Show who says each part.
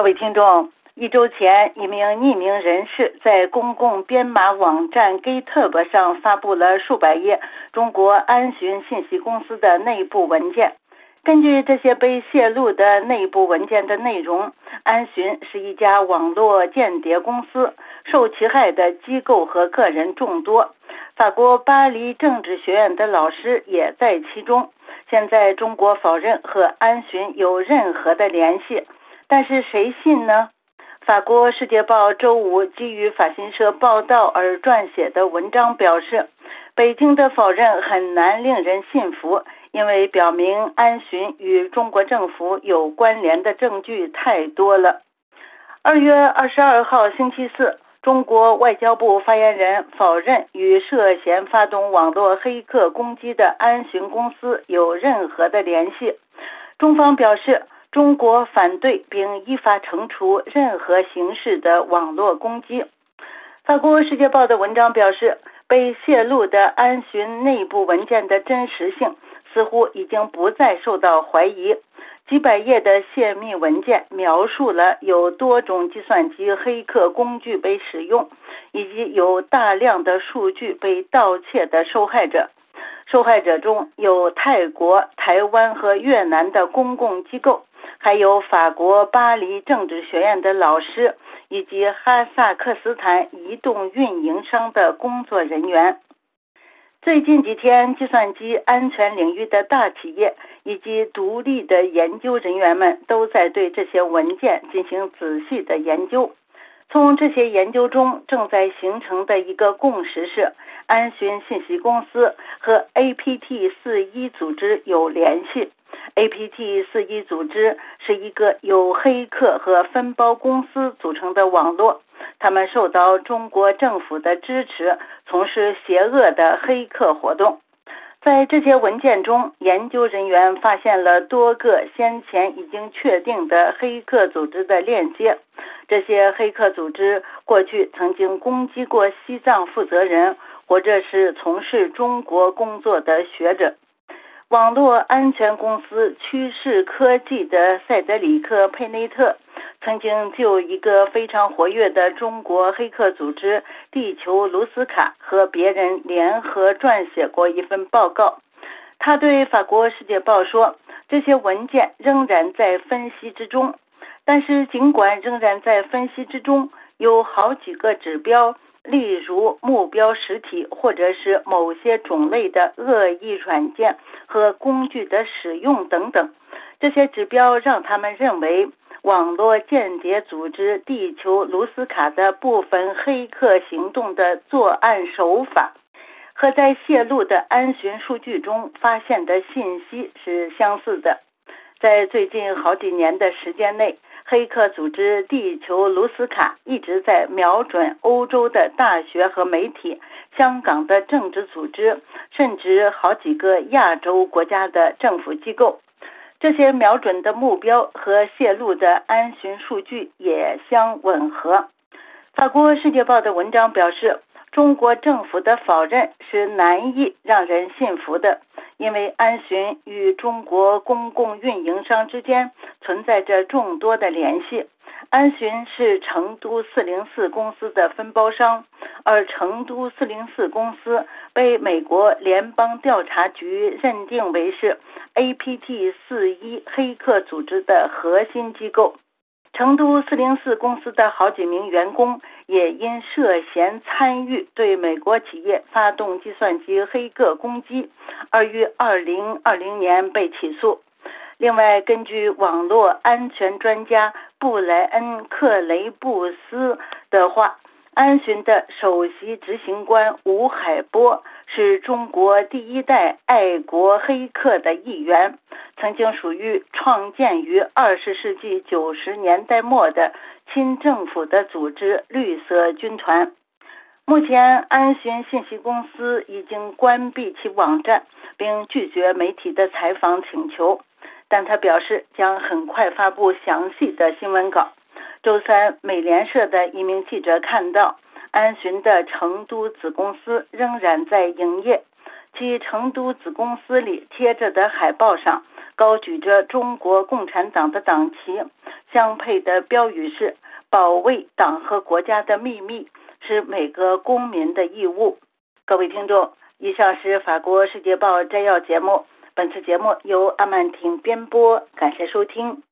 Speaker 1: 各位听众，一周前，一名匿名人士在公共编码网站 GitHub 上发布了数百页中国安巡信息公司的内部文件。根据这些被泄露的内部文件的内容，安巡是一家网络间谍公司，受其害的机构和个人众多。法国巴黎政治学院的老师也在其中。现在，中国否认和安巡有任何的联系。但是谁信呢？法国《世界报》周五基于法新社报道而撰写的文章表示，北京的否认很难令人信服，因为表明安巡与中国政府有关联的证据太多了。二月二十二号星期四，中国外交部发言人否认与涉嫌发动网络黑客攻击的安巡公司有任何的联系。中方表示。中国反对并依法惩处任何形式的网络攻击。法国《世界报》的文章表示，被泄露的安巡内部文件的真实性似乎已经不再受到怀疑。几百页的泄密文件描述了有多种计算机黑客工具被使用，以及有大量的数据被盗窃的受害者。受害者中有泰国、台湾和越南的公共机构。还有法国巴黎政治学院的老师，以及哈萨克斯坦移动运营商的工作人员。最近几天，计算机安全领域的大企业以及独立的研究人员们都在对这些文件进行仔细的研究。从这些研究中正在形成的一个共识是，安巡信息公司和 APT 四一组织有联系。APT 四一组织是一个由黑客和分包公司组成的网络，他们受到中国政府的支持，从事邪恶的黑客活动。在这些文件中，研究人员发现了多个先前已经确定的黑客组织的链接。这些黑客组织过去曾经攻击过西藏负责人，或者是从事中国工作的学者。网络安全公司趋势科技的塞德里克·佩内特曾经就一个非常活跃的中国黑客组织“地球卢斯卡”和别人联合撰写过一份报告。他对法国《世界报》说：“这些文件仍然在分析之中，但是尽管仍然在分析之中，有好几个指标。”例如目标实体，或者是某些种类的恶意软件和工具的使用等等，这些指标让他们认为，网络间谍组织“地球卢斯卡”的部分黑客行动的作案手法，和在泄露的安巡数据中发现的信息是相似的。在最近好几年的时间内。黑客组织“地球卢斯卡”一直在瞄准欧洲的大学和媒体、香港的政治组织，甚至好几个亚洲国家的政府机构。这些瞄准的目标和泄露的安巡数据也相吻合。法国《世界报》的文章表示。中国政府的否认是难以让人信服的，因为安巡与中国公共运营商之间存在着众多的联系。安巡是成都四零四公司的分包商，而成都四零四公司被美国联邦调查局认定为是 APT 四一黑客组织的核心机构。成都四零四公司的好几名员工也因涉嫌参与对美国企业发动计算机黑客攻击，而于二零二零年被起诉。另外，根据网络安全专家布莱恩·克雷布斯的话。安巡的首席执行官吴海波是中国第一代爱国黑客的一员，曾经属于创建于二十世纪九十年代末的亲政府的组织“绿色军团”。目前，安巡信息公司已经关闭其网站，并拒绝媒体的采访请求，但他表示将很快发布详细的新闻稿。周三，美联社的一名记者看到安巡的成都子公司仍然在营业，其成都子公司里贴着的海报上高举着中国共产党的党旗，相配的标语是“保卫党和国家的秘密是每个公民的义务”。各位听众，以上是法国《世界报》摘要节目。本次节目由阿曼婷编播，感谢收听。